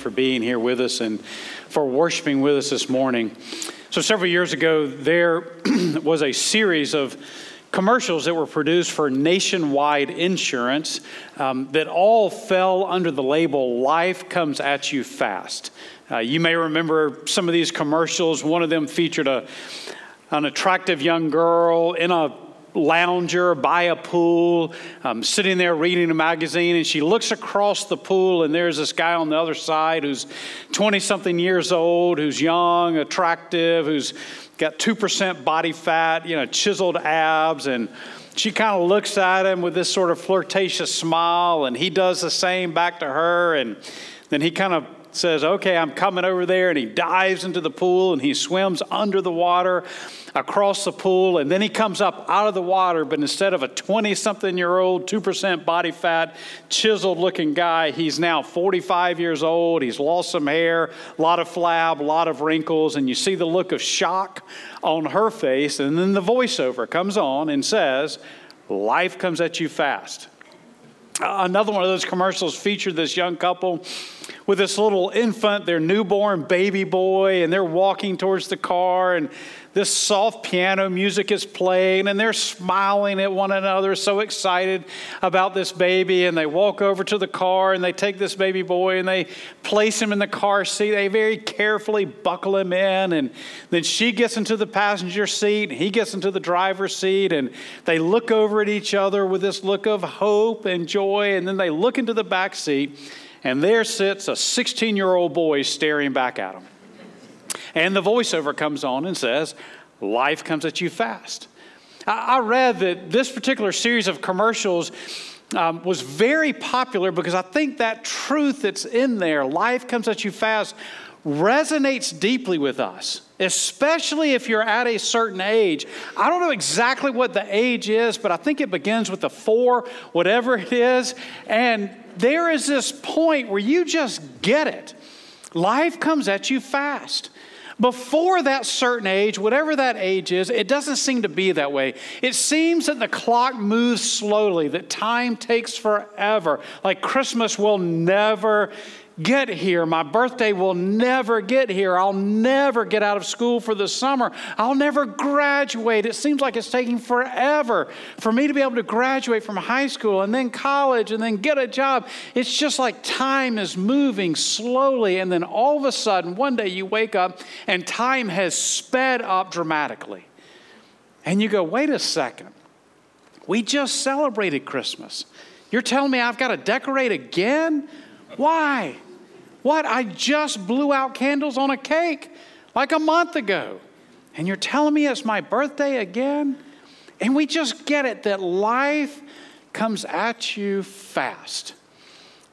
For being here with us and for worshiping with us this morning. So, several years ago, there was a series of commercials that were produced for nationwide insurance um, that all fell under the label Life Comes at You Fast. Uh, you may remember some of these commercials. One of them featured a, an attractive young girl in a lounger by a pool, um, sitting there reading a magazine, and she looks across the pool, and there's this guy on the other side who's 20 something years old, who's young, attractive, who's got 2% body fat, you know, chiseled abs, and she kind of looks at him with this sort of flirtatious smile, and he does the same back to her, and then he kind of says, Okay, I'm coming over there. And he dives into the pool and he swims under the water across the pool. And then he comes up out of the water, but instead of a 20 something year old, 2% body fat, chiseled looking guy, he's now 45 years old. He's lost some hair, a lot of flab, a lot of wrinkles. And you see the look of shock on her face. And then the voiceover comes on and says, Life comes at you fast. Uh, another one of those commercials featured this young couple with this little infant, their newborn baby boy, and they're walking towards the car, and this soft piano music is playing, and they're smiling at one another, so excited about this baby. And they walk over to the car and they take this baby boy and they place him in the car seat. They very carefully buckle him in, and then she gets into the passenger seat, and he gets into the driver's seat, and they look over at each other with this look of hope and joy, and then they look into the back seat and there sits a 16 year old boy staring back at him. And the voiceover comes on and says, Life comes at you fast. I, read that this particular series of commercials um, was very popular because I think that truth that's in there, life comes at you fast, resonates deeply with us, especially if you're at a certain age. I don't know exactly what the age is, but I think it begins with a four, whatever it is. And there is this point where you just get it. Life comes at you fast. Before that certain age, whatever that age is, it doesn't seem to be that way. It seems that the clock moves slowly, that time takes forever. Like Christmas will never get here. My birthday will never get here. I'll never get out of school for the summer. I'll never graduate. It seems like it's taking forever for me to be able to graduate from high school and then college and then get a job. It's just like time is moving slowly. And then all of a sudden, one day you wake up and time has sped up dramatically. And you go, wait a second. We just celebrated Christmas. You're telling me I've got to decorate again? Why? What? I just blew out candles on a cake like a month ago. And you're telling me it's my birthday again? And we just get it that life comes at you fast.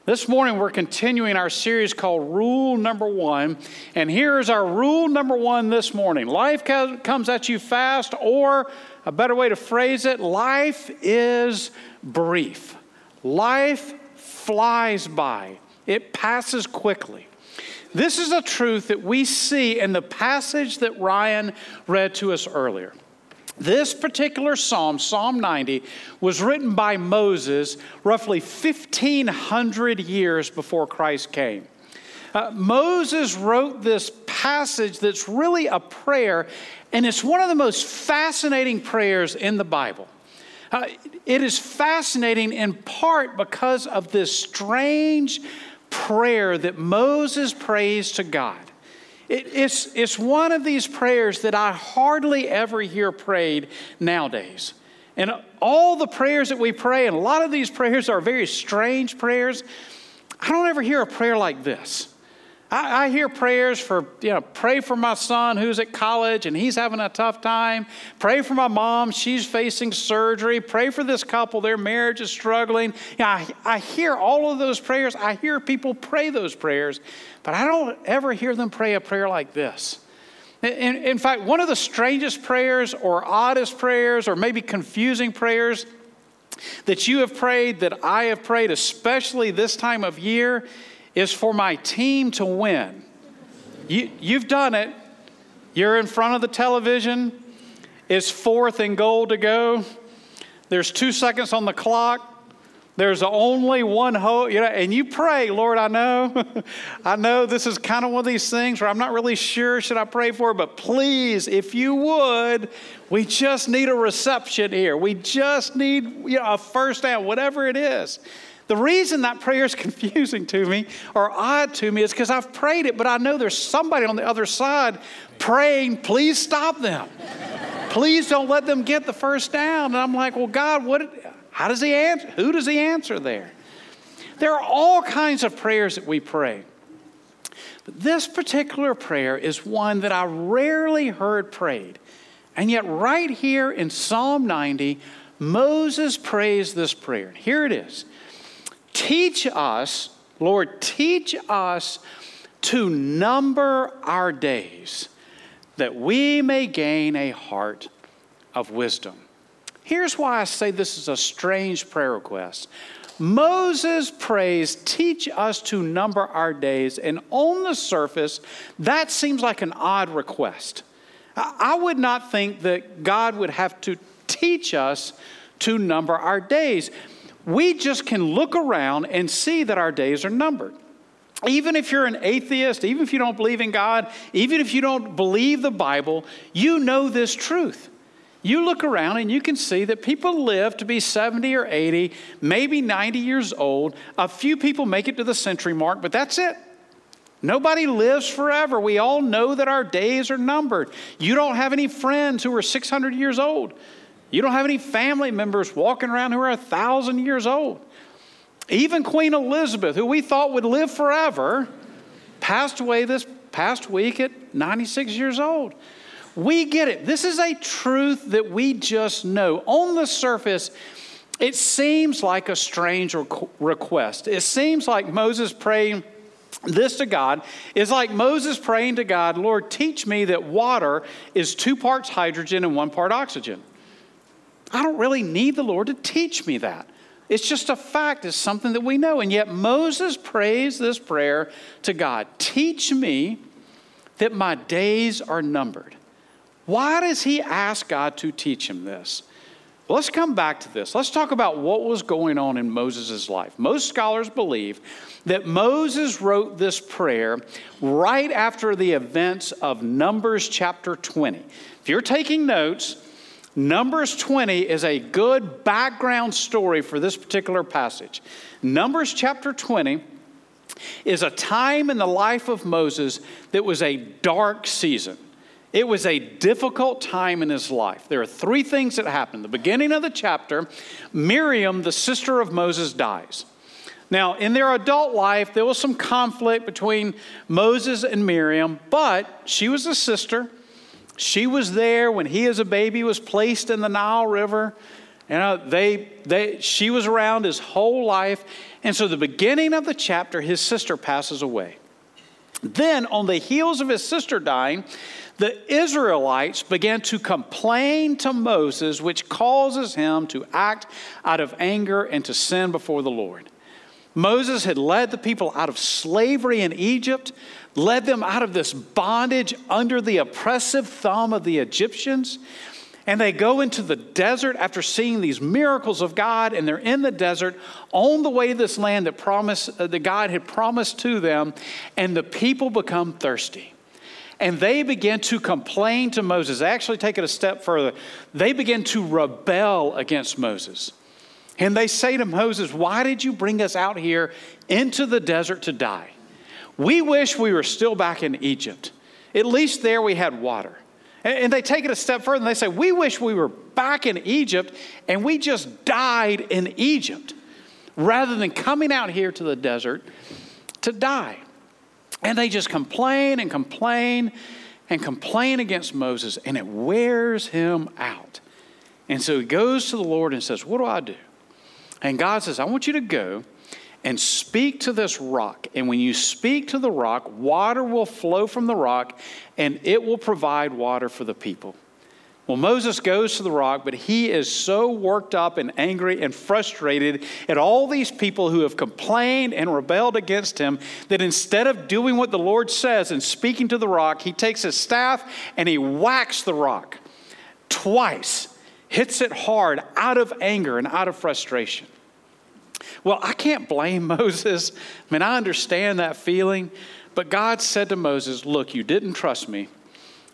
This morning, we're continuing our series called Rule Number One. And here's our rule number one this morning life comes at you fast, or a better way to phrase it, life is brief. Life flies by it passes quickly. This is a truth that we see in the passage that Ryan read to us earlier. This particular psalm, Psalm 90, was written by Moses roughly 1,500 years before Christ came. Uh, Moses wrote this passage that's really a prayer, and it's one of the most fascinating prayers in the Bible. Uh, it is fascinating in part because of this strange prayer that Moses prays to God. It, it's, it's one of these prayers that I hardly ever hear prayed nowadays. And all the prayers that we pray, and a lot of these prayers are very strange prayers, I don't ever hear a prayer like this. I, I, hear prayers for, you know, pray for my son who's at college and he's having a tough time. Pray for my mom, she's facing surgery. Pray for this couple, their marriage is struggling. You know, I, I hear all of those prayers. I hear people pray those prayers, but I don't ever hear them pray a prayer like this. In, in fact, one of the strangest prayers or oddest prayers or maybe confusing prayers that you have prayed, that I have prayed, especially this time of year, is for my team to win. You, you've done it. You're in front of the television. It's fourth and goal to go. There's two seconds on the clock. There's only one hope, you know, and you pray, Lord, I know, I know this is kind of one of these things where I'm not really sure should I pray for, but please, if you would, we just need a reception here. We just need you know, a first down, whatever it is. The reason that prayer is confusing to me or odd to me is because I've prayed it, but I know there's somebody on the other side praying, please stop them. please don't let them get the first down. And I'm like, well, God, what? How does he answer? Who does he answer there? There are all kinds of prayers that we pray. But this particular prayer is one that I rarely heard prayed. And yet, right here in Psalm 90, Moses prays this prayer. Here it is Teach us, Lord, teach us to number our days, that we may gain a heart of wisdom. Here's why I say this is a strange prayer request. Moses prays, Teach us to number our days. And on the surface, that seems like an odd request. I would not think that God would have to teach us to number our days. We just can look around and see that our days are numbered. Even if you're an atheist, even if you don't believe in God, even if you don't believe the Bible, you know this truth. You look around and you can see that people live to be 70 or 80, maybe 90 years old. A few people make it to the century mark, but that's it. Nobody lives forever. We all know that our days are numbered. You don't have any friends who are 600 years old. You don't have any family members walking around who are a 1,000 years old. Even Queen Elizabeth, who we thought would live forever, passed away this past week at 96 years old. We get it. This is a truth that we just know. On the surface, it seems like a strange request. It seems like Moses praying this to God is like Moses praying to God, Lord, teach me that water is two parts hydrogen and one part oxygen. I don't really need the Lord to teach me that. It's just a fact, it's something that we know. And yet Moses prays this prayer to God Teach me that my days are numbered. Why does he ask God to teach him this? Let's come back to this. Let's talk about what was going on in Moses' life. Most scholars believe that Moses wrote this prayer right after the events of Numbers chapter 20. If you're taking notes, Numbers 20 is a good background story for this particular passage. Numbers chapter 20 is a time in the life of Moses that was a dark season. It was a difficult time in his life. There are three things that happened. The beginning of the chapter, Miriam, the sister of Moses, dies. Now, in their adult life, there was some conflict between Moses and Miriam, but she was a sister. She was there when he, as a baby, was placed in the Nile River. You know, they, they, she was around his whole life. And so, the beginning of the chapter, his sister passes away. Then, on the heels of his sister dying, the Israelites began to complain to Moses, which causes him to act out of anger and to sin before the Lord. Moses had led the people out of slavery in Egypt, led them out of this bondage under the oppressive thumb of the Egyptians. And they go into the desert after seeing these miracles of God, and they're in the desert on the way to this land that, promised, uh, that God had promised to them, and the people become thirsty. And they begin to complain to Moses. Actually, take it a step further. They begin to rebel against Moses. And they say to Moses, Why did you bring us out here into the desert to die? We wish we were still back in Egypt. At least there we had water. And they take it a step further and they say, We wish we were back in Egypt and we just died in Egypt rather than coming out here to the desert to die. And they just complain and complain and complain against Moses, and it wears him out. And so he goes to the Lord and says, What do I do? And God says, I want you to go and speak to this rock. And when you speak to the rock, water will flow from the rock, and it will provide water for the people. Well, Moses goes to the rock, but he is so worked up and angry and frustrated at all these people who have complained and rebelled against him that instead of doing what the Lord says and speaking to the rock, he takes his staff and he whacks the rock twice, hits it hard out of anger and out of frustration. Well, I can't blame Moses. I mean, I understand that feeling. But God said to Moses, Look, you didn't trust me.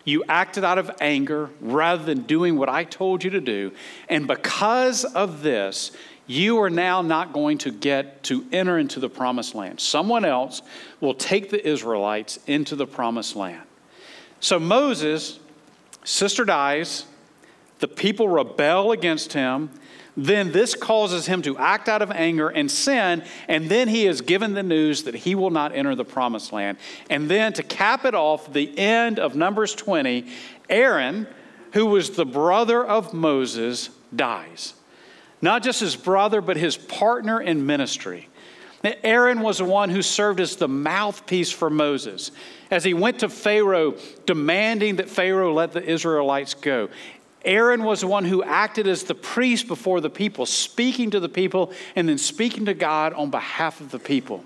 You acted out of anger rather than doing what I told you to do. And because of this, you are now not going to get to enter into the promised land. Someone else will take the Israelites into the promised land. So Moses, sister dies, the people rebel against him. Then this causes him to act out of anger and sin, and then he is given the news that he will not enter the promised land. And then to cap it off, the end of Numbers 20, Aaron, who was the brother of Moses, dies. Not just his brother, but his partner in ministry. Aaron was the one who served as the mouthpiece for Moses as he went to Pharaoh demanding that Pharaoh let the Israelites go. Aaron was the one who acted as the priest before the people, speaking to the people and then speaking to God on behalf of the people.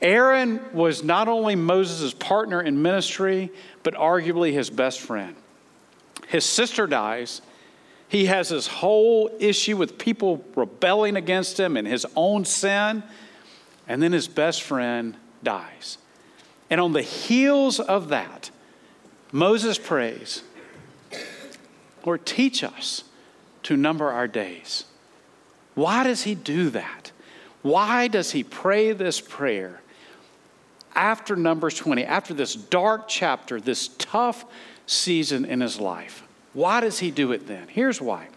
Aaron was not only Moses' partner in ministry, but arguably his best friend. His sister dies. He has this whole issue with people rebelling against him and his own sin. And then his best friend dies. And on the heels of that, Moses prays, Lord, teach us to number our days. Why does he do that? Why does he pray this prayer after Numbers 20, after this dark chapter, this tough season in his life? Why does he do it then? Here's why.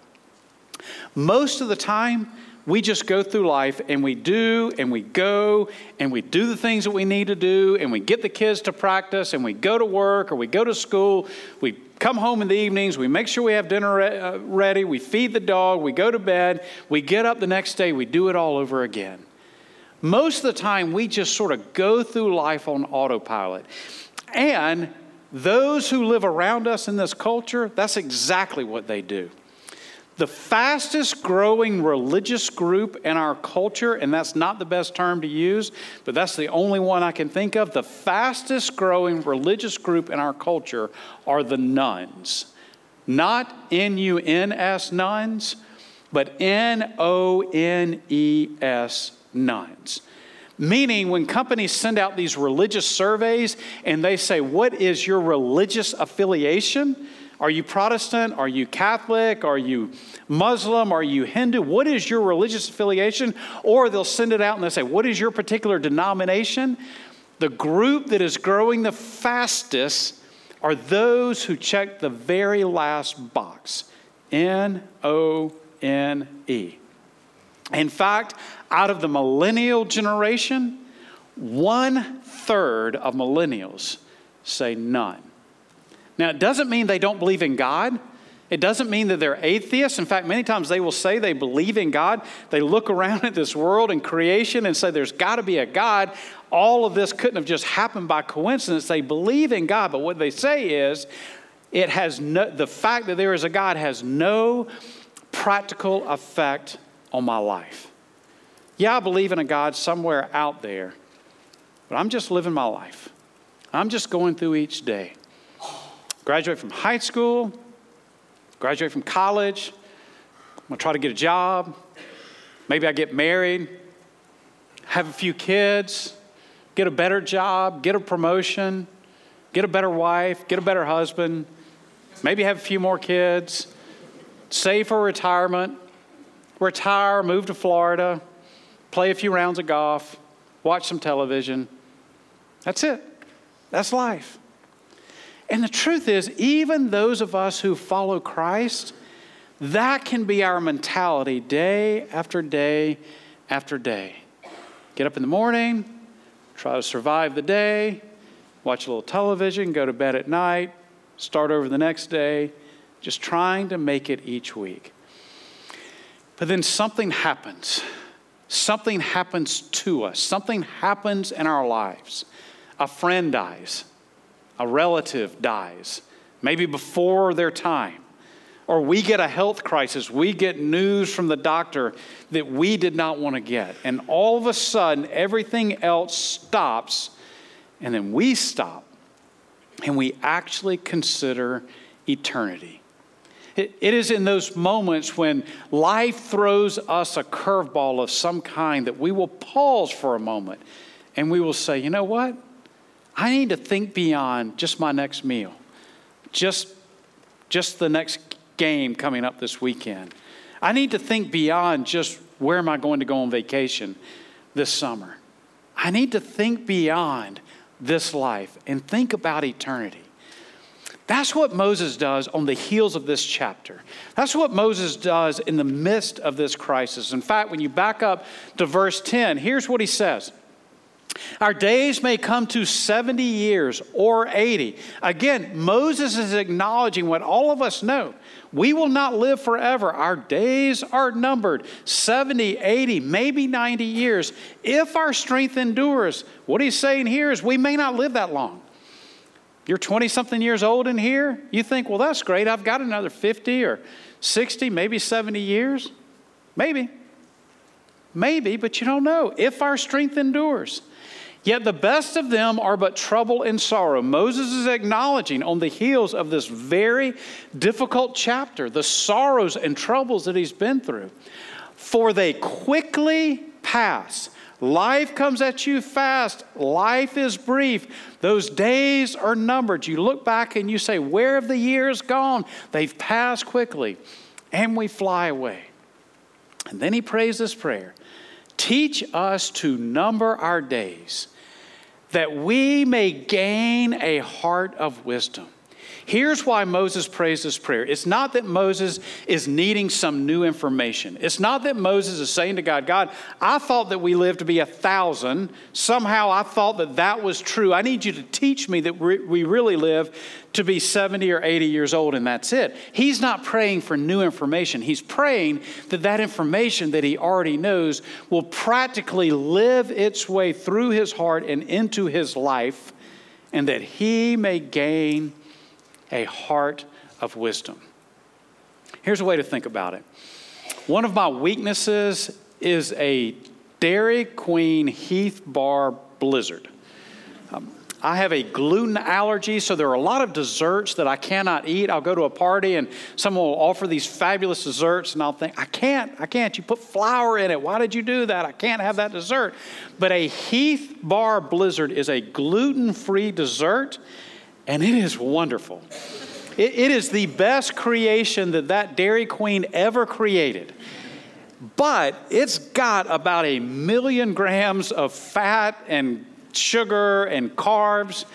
Most of the time, we just go through life and we do and we go and we do the things that we need to do and we get the kids to practice and we go to work or we go to school. We come home in the evenings, we make sure we have dinner uh, ready, we feed the dog, we go to bed, we get up the next day, we do it all over again. Most of the time, we just sort of go through life on autopilot. And those who live around us in this culture, that's exactly what they do. The fastest growing religious group in our culture, and that's not the best term to use, but that's the only one I can think of. The fastest growing religious group in our culture are the nones. Not N U N S nuns, but N O N E S nones. Meaning, when companies send out these religious surveys and they say, What is your religious affiliation? Are you Protestant? Are you Catholic? Are you Muslim? Are you Hindu? What is your religious affiliation? Or they'll send it out and they'll say, What is your particular denomination? The group that is growing the fastest are those who check the very last box N O N E. In fact, out of the millennial generation, one third of millennials say none. Now, it doesn't mean they don't believe in God. It doesn't mean that they're atheists. In fact, many times they will say they believe in God. They look around at this world and creation and say there's got to be a God. All of this couldn't have just happened by coincidence. They believe in God, but what they say is it has no, the fact that there is a God has no practical effect on my life. Yeah, I believe in a God somewhere out there, but I'm just living my life. I'm just going through each day graduate from high school, graduate from college. I'm gonna try to get a job. Maybe I get married, have a few kids, get a better job, get a promotion, get a better wife, get a better husband, maybe have a few more kids, save for retirement, retire, move to Florida, play a few rounds of golf, watch some television. That's it. That's life. And the truth is, even those of us who follow Christ, that can be our mentality day after day after day. Get up in the morning, try to survive the day, watch a little television, go to bed at night, start over the next day, just trying to make it each week. But then something happens. Something happens to us. Something happens in our lives. A friend dies a relative dies, maybe before their time, or we get a health crisis, we get news from the doctor that we did not want to get, and all of a sudden everything else stops, and then we stop and we actually consider eternity. It, is in those moments when life throws us a curveball of some kind that we will pause for a moment and we will say, you know what? I need to think beyond just my next meal, just, just the next game coming up this weekend. I need to think beyond just where am I going to go on vacation this summer. I need to think beyond this life and think about eternity. That's what Moses does on the heels of this chapter. That's what Moses does in the midst of this crisis. In fact, when you back up to verse 10, here's what he says Our days may come to 70 years or 80. Again, Moses is acknowledging what all of us know. We will not live forever. Our days are numbered 70, 80, maybe 90 years if our strength endures. What he's saying here is we may not live that long. You're 20 something years old in here. You think, well, that's great. I've got another 50 or 60, maybe 70 years. Maybe. Maybe, but you don't know. If our strength endures. Yet the best of them are but trouble and sorrow. Moses is acknowledging on the heels of this very difficult chapter the sorrows and troubles that he's been through. For they quickly pass. Life comes at you fast. Life is brief. Those days are numbered. You look back and you say, Where have the years gone? They've passed quickly, and we fly away. And then he prays this prayer Teach us to number our days, that we may gain a heart of wisdom. Here's why Moses prays this prayer. It's not that Moses is needing some new information. It's not that Moses is saying to God, God, I thought that we lived to be a thousand. Somehow I thought that that was true. I need you to teach me that we really live to be 70 or 80 years old and that's it. He's not praying for new information. He's praying that that information that he already knows will practically live its way through his heart and into his life and that he may gain a heart of wisdom. Here's a way to think about it one of my weaknesses is a Dairy Queen Heath Bar Blizzard. Um, I have a gluten allergy, so there are a lot of desserts that I cannot eat. I'll go to a party and someone will offer these fabulous desserts, and I'll think, I can't, I can't. You put flour in it. Why did you do that? I can't have that dessert. But a Heath Bar Blizzard is a gluten free dessert, and it is wonderful. It, it is the best creation that that Dairy Queen ever created. But it's got about a million grams of fat and sugar and carbs.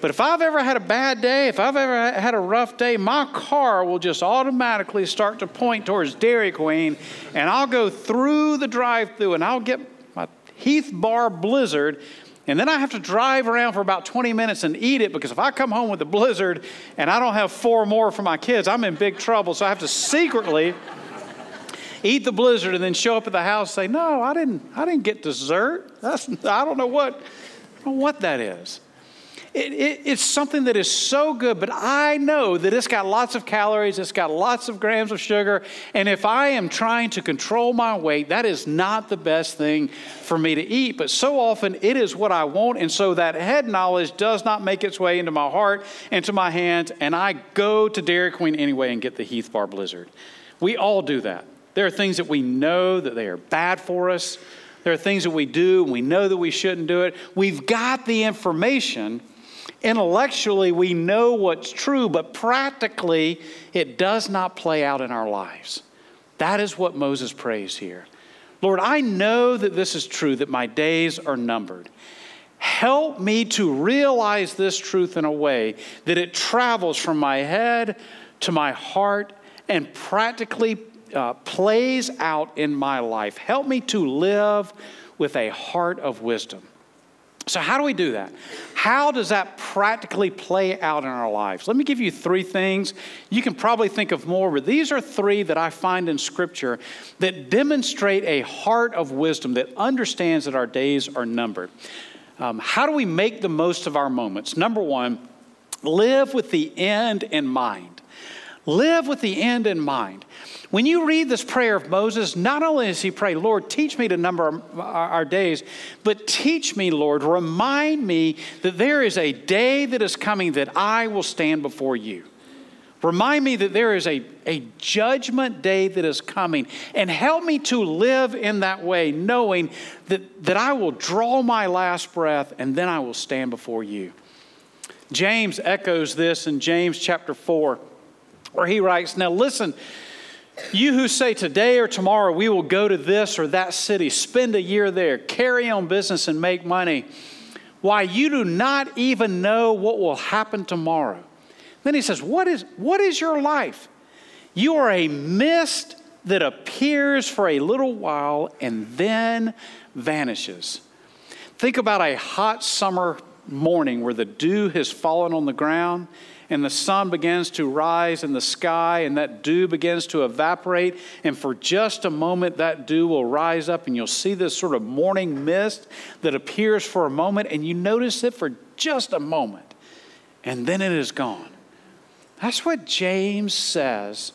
But if I've ever had a bad day, if I've ever had a rough day, my car will just automatically start to point towards Dairy Queen, and I'll go through the drive through and I'll get my Heath Bar Blizzard and then I have to drive around for about 20 minutes and eat it because if I come home with a blizzard and I don't have four more for my kids, I'm in big trouble. So I have to secretly eat the blizzard and then show up at the house and say, "No, I didn't I didn't get dessert. That's I don't know what I don't know what that is." It, it, it's something that is so good, but I know that it's got lots of calories, it's got lots of grams of sugar, and if I am trying to control my weight, that is not the best thing for me to eat. But so often it is what I want, and so that head knowledge does not make its way into my heart, into my hands, and I go to Dairy Queen anyway and get the Heath Bar Blizzard. We all do that. There are things that we know that they are bad for us. There are things that we do and we know that we shouldn't do it. We've got the information Intellectually, we know what's true, but practically, it does not play out in our lives. That is what Moses prays here. Lord, I know that this is true, that my days are numbered. Help me to realize this truth in a way that it travels from my head to my heart and practically uh, plays out in my life. Help me to live with a heart of wisdom. So, how do we do that? How does that practically play out in our lives? Let me give you three things. You can probably think of more, but these are three that I find in Scripture that demonstrate a heart of wisdom that understands that our days are numbered. Um, how do we make the most of our moments? Number one, live with the end in mind. Live with the end in mind. When you read this prayer of Moses, not only does he pray, Lord, teach me to number our, days, but teach me, Lord, remind me that there is a day that is coming that I will stand before you. Remind me that there is a, a judgment day that is coming, and help me to live in that way, knowing that, that I will draw my last breath and then I will stand before you. James echoes this in James chapter 4, where he writes, Now listen, you who say today or tomorrow we will go to this or that city, spend a year there, carry on business, and make money, why you do not even know what will happen tomorrow. Then he says, What is, what is your life? You are a mist that appears for a little while and then vanishes. Think about a hot summer morning where the dew has fallen on the ground and the sun begins to rise in the sky and that dew begins to evaporate. And for just a moment, that dew will rise up and you'll see this sort of morning mist that appears for a moment and you notice it for just a moment and then it is gone. That's what James says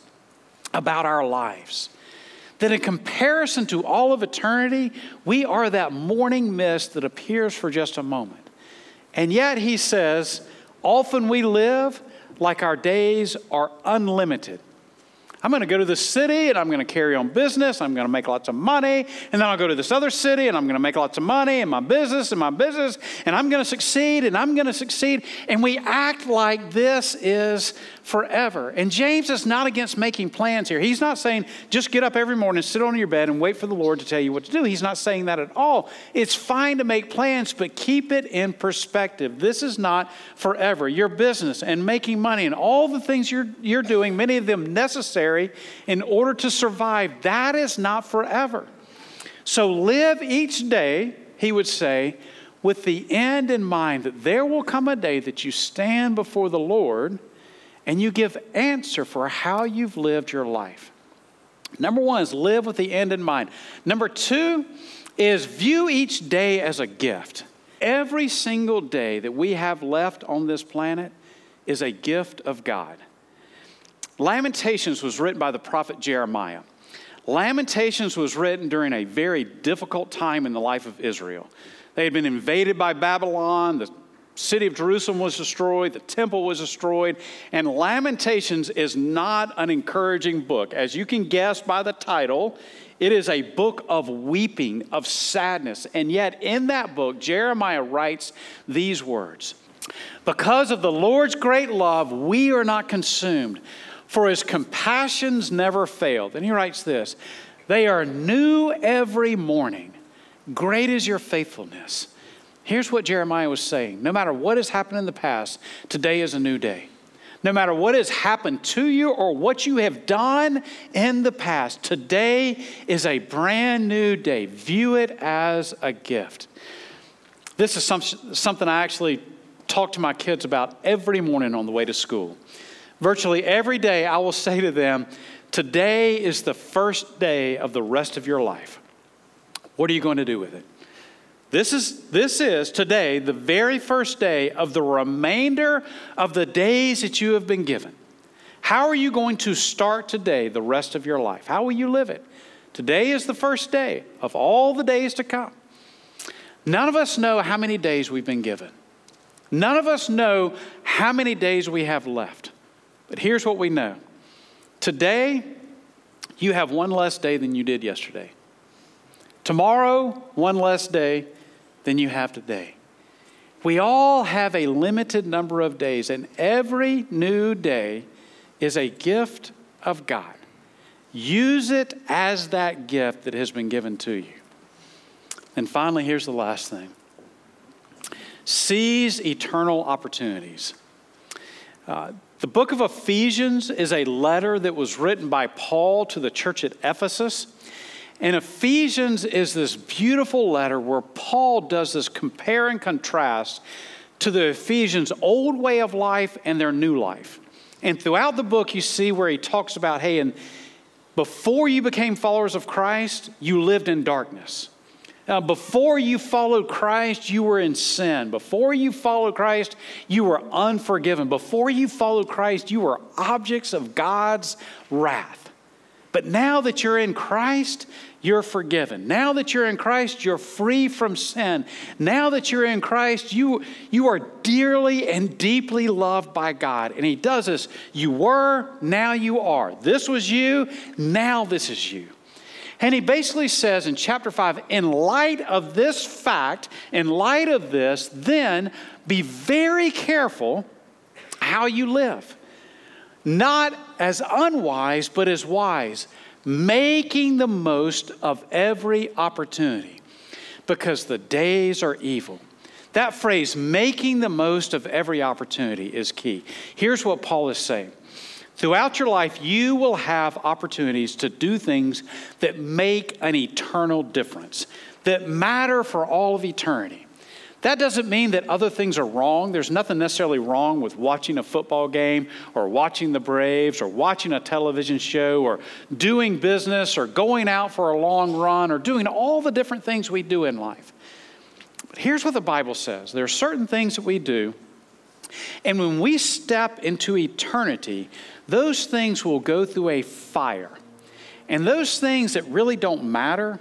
about our lives. That in comparison to all of eternity, we are that morning mist that appears for just a moment. And yet, he says, often we live like our days are unlimited. I'm going to go to this city and I'm going to carry on business. I'm going to make lots of money. And then I'll go to this other city and I'm going to make lots of money in my business and my business. And I'm going to succeed and I'm going to succeed. And we act like this is forever. And James is not against making plans here. He's not saying just get up every morning, sit on your bed, and wait for the Lord to tell you what to do. He's not saying that at all. It's fine to make plans, but keep it in perspective. This is not forever. Your business and making money and all the things you're, you're doing, many of them necessary in order to survive, that is not forever. So live each day, he would say, with the end in mind that there will come a day that you stand before the Lord and you give answer for how you've lived your life. Number one is live with the end in mind. Number two is view each day as a gift. Every single day that we have left on this planet is a gift of God. Lamentations was written by the prophet Jeremiah. Lamentations was written during a very difficult time in the life of Israel. They had been invaded by Babylon, the city of Jerusalem was destroyed, the temple was destroyed, and Lamentations is not an encouraging book. As you can guess by the title, it is a book of weeping, of sadness. And yet, in that book, Jeremiah writes these words Because of the Lord's great love, we are not consumed, for his compassions never fail. Then he writes this They are new every morning. Great is your faithfulness. Here's what Jeremiah was saying No matter what has happened in the past, today is a new day. No matter what has happened to you or what you have done in the past, today is a brand new day. View it as a gift. This is some, something I actually talk to my kids about every morning on the way to school. Virtually every day, I will say to them, Today is the first day of the rest of your life. What are you going to do with it? This is, this is today the very first day of the remainder of the days that you have been given. How are you going to start today the rest of your life? How will you live it? Today is the first day of all the days to come. None of us know how many days we've been given. None of us know how many days we have left. But here's what we know today, you have one less day than you did yesterday. Tomorrow, one less day than you have today. We all have a limited number of days, and every new day is a gift of God. Use it as that gift that has been given to you. And finally, here's the last thing seize eternal opportunities. Uh, the book of Ephesians is a letter that was written by Paul to the church at Ephesus. And Ephesians is this beautiful letter where Paul does this compare and contrast to the Ephesians' old way of life and their new life. And throughout the book, you see where he talks about hey, and before you became followers of Christ, you lived in darkness. Now, before you followed Christ, you were in sin. Before you followed Christ, you were unforgiven. Before you followed Christ, you were objects of God's wrath. But now that you're in Christ, you're forgiven. Now that you're in Christ, you're free from sin. Now that you're in Christ, you, you are dearly and deeply loved by God. And He does this. You were, now you are. This was you, now this is you. And he basically says in chapter 5 in light of this fact, in light of this, then be very careful how you live. Not as unwise, but as wise, making the most of every opportunity because the days are evil. That phrase, making the most of every opportunity, is key. Here's what Paul is saying Throughout your life, you will have opportunities to do things that make an eternal difference, that matter for all of eternity. That doesn't mean that other things are wrong. There's nothing necessarily wrong with watching a football game or watching the Braves or watching a television show or doing business or going out for a long run or doing all the different things we do in life. But here's what the Bible says there are certain things that we do, and when we step into eternity, those things will go through a fire. And those things that really don't matter,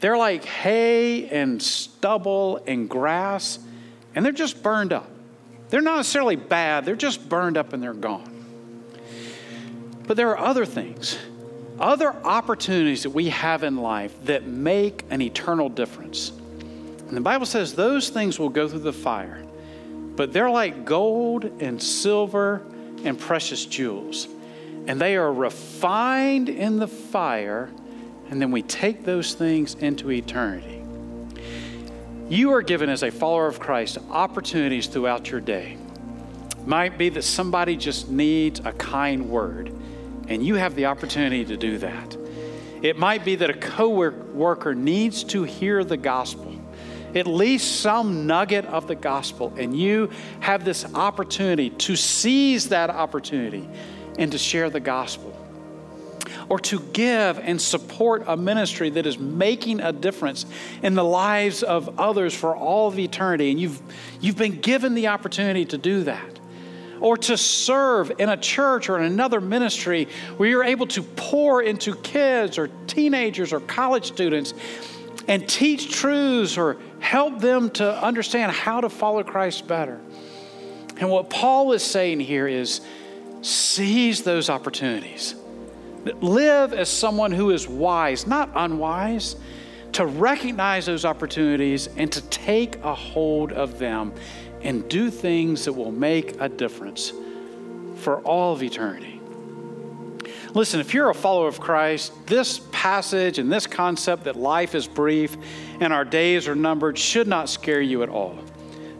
they're like hay and stubble and grass, and they're just burned up. They're not necessarily bad, they're just burned up and they're gone. But there are other things, other opportunities that we have in life that make an eternal difference. And the Bible says those things will go through the fire, but they're like gold and silver and precious jewels. And they are refined in the fire, and then we take those things into eternity. You are given, as a follower of Christ, opportunities throughout your day. Might be that somebody just needs a kind word, and you have the opportunity to do that. It might be that a coworker needs to hear the gospel at least some nugget of the gospel, and you have this opportunity to seize that opportunity and to share the gospel. Or to give and support a ministry that is making a difference in the lives of others for all of eternity. And you've, you've been given the opportunity to do that or to serve in a church or in another ministry where you're able to pour into kids or teenagers or college students and teach truths or help them to understand how to follow Christ better. And what Paul is saying here is seize those opportunities. Live as someone who is wise, not unwise, to recognize those opportunities and to take a hold of them and do things that will make a difference for all of eternity. Listen, if you're a follower of Christ, this passage and this concept that life is brief and our days are numbered should not scare you at all.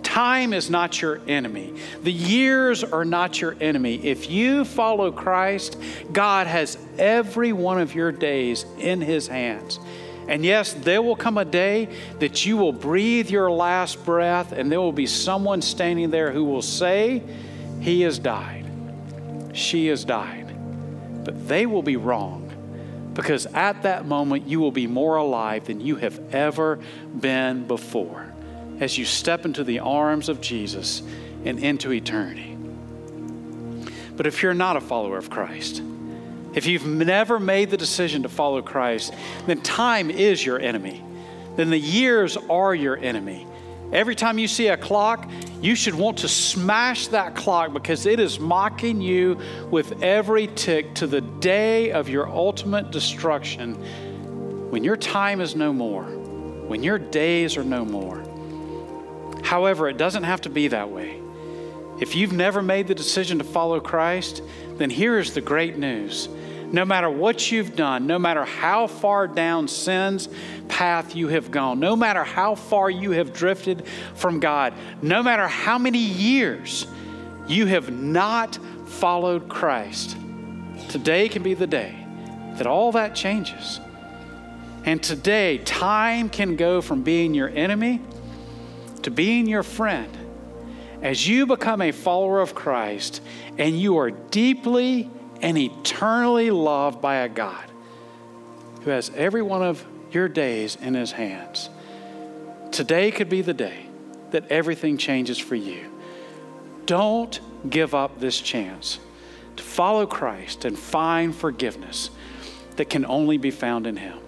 Time is not your enemy. The years are not your enemy. If you follow Christ, God has every one of your days in His hands. And yes, there will come a day that you will breathe your last breath, and there will be someone standing there who will say, He has died. She has died but they will be wrong because at that moment you will be more alive than you have ever been before as you step into the arms of Jesus and into eternity. But if you're not a follower of Christ, if you've never made the decision to follow Christ, then time is your enemy. Then the years are your enemy. Every time you see a clock, you should want to smash that clock because it is mocking you with every tick to the day of your ultimate destruction when your time is no more, when your days are no more. However, it doesn't have to be that way. If you've never made the decision to follow Christ, then here is the great news no matter what you've done, no matter how far down sin's path you have gone, no matter how far you have drifted from God, no matter how many years you have not followed Christ, today can be the day that all that changes. And today, time can go from being your enemy to being your friend as you become a follower of Christ and you are deeply and eternally loved by a God who has every one of your days in his hands. Today could be the day that everything changes for you. Don't give up this chance to follow Christ and find forgiveness. that can only be found in Him.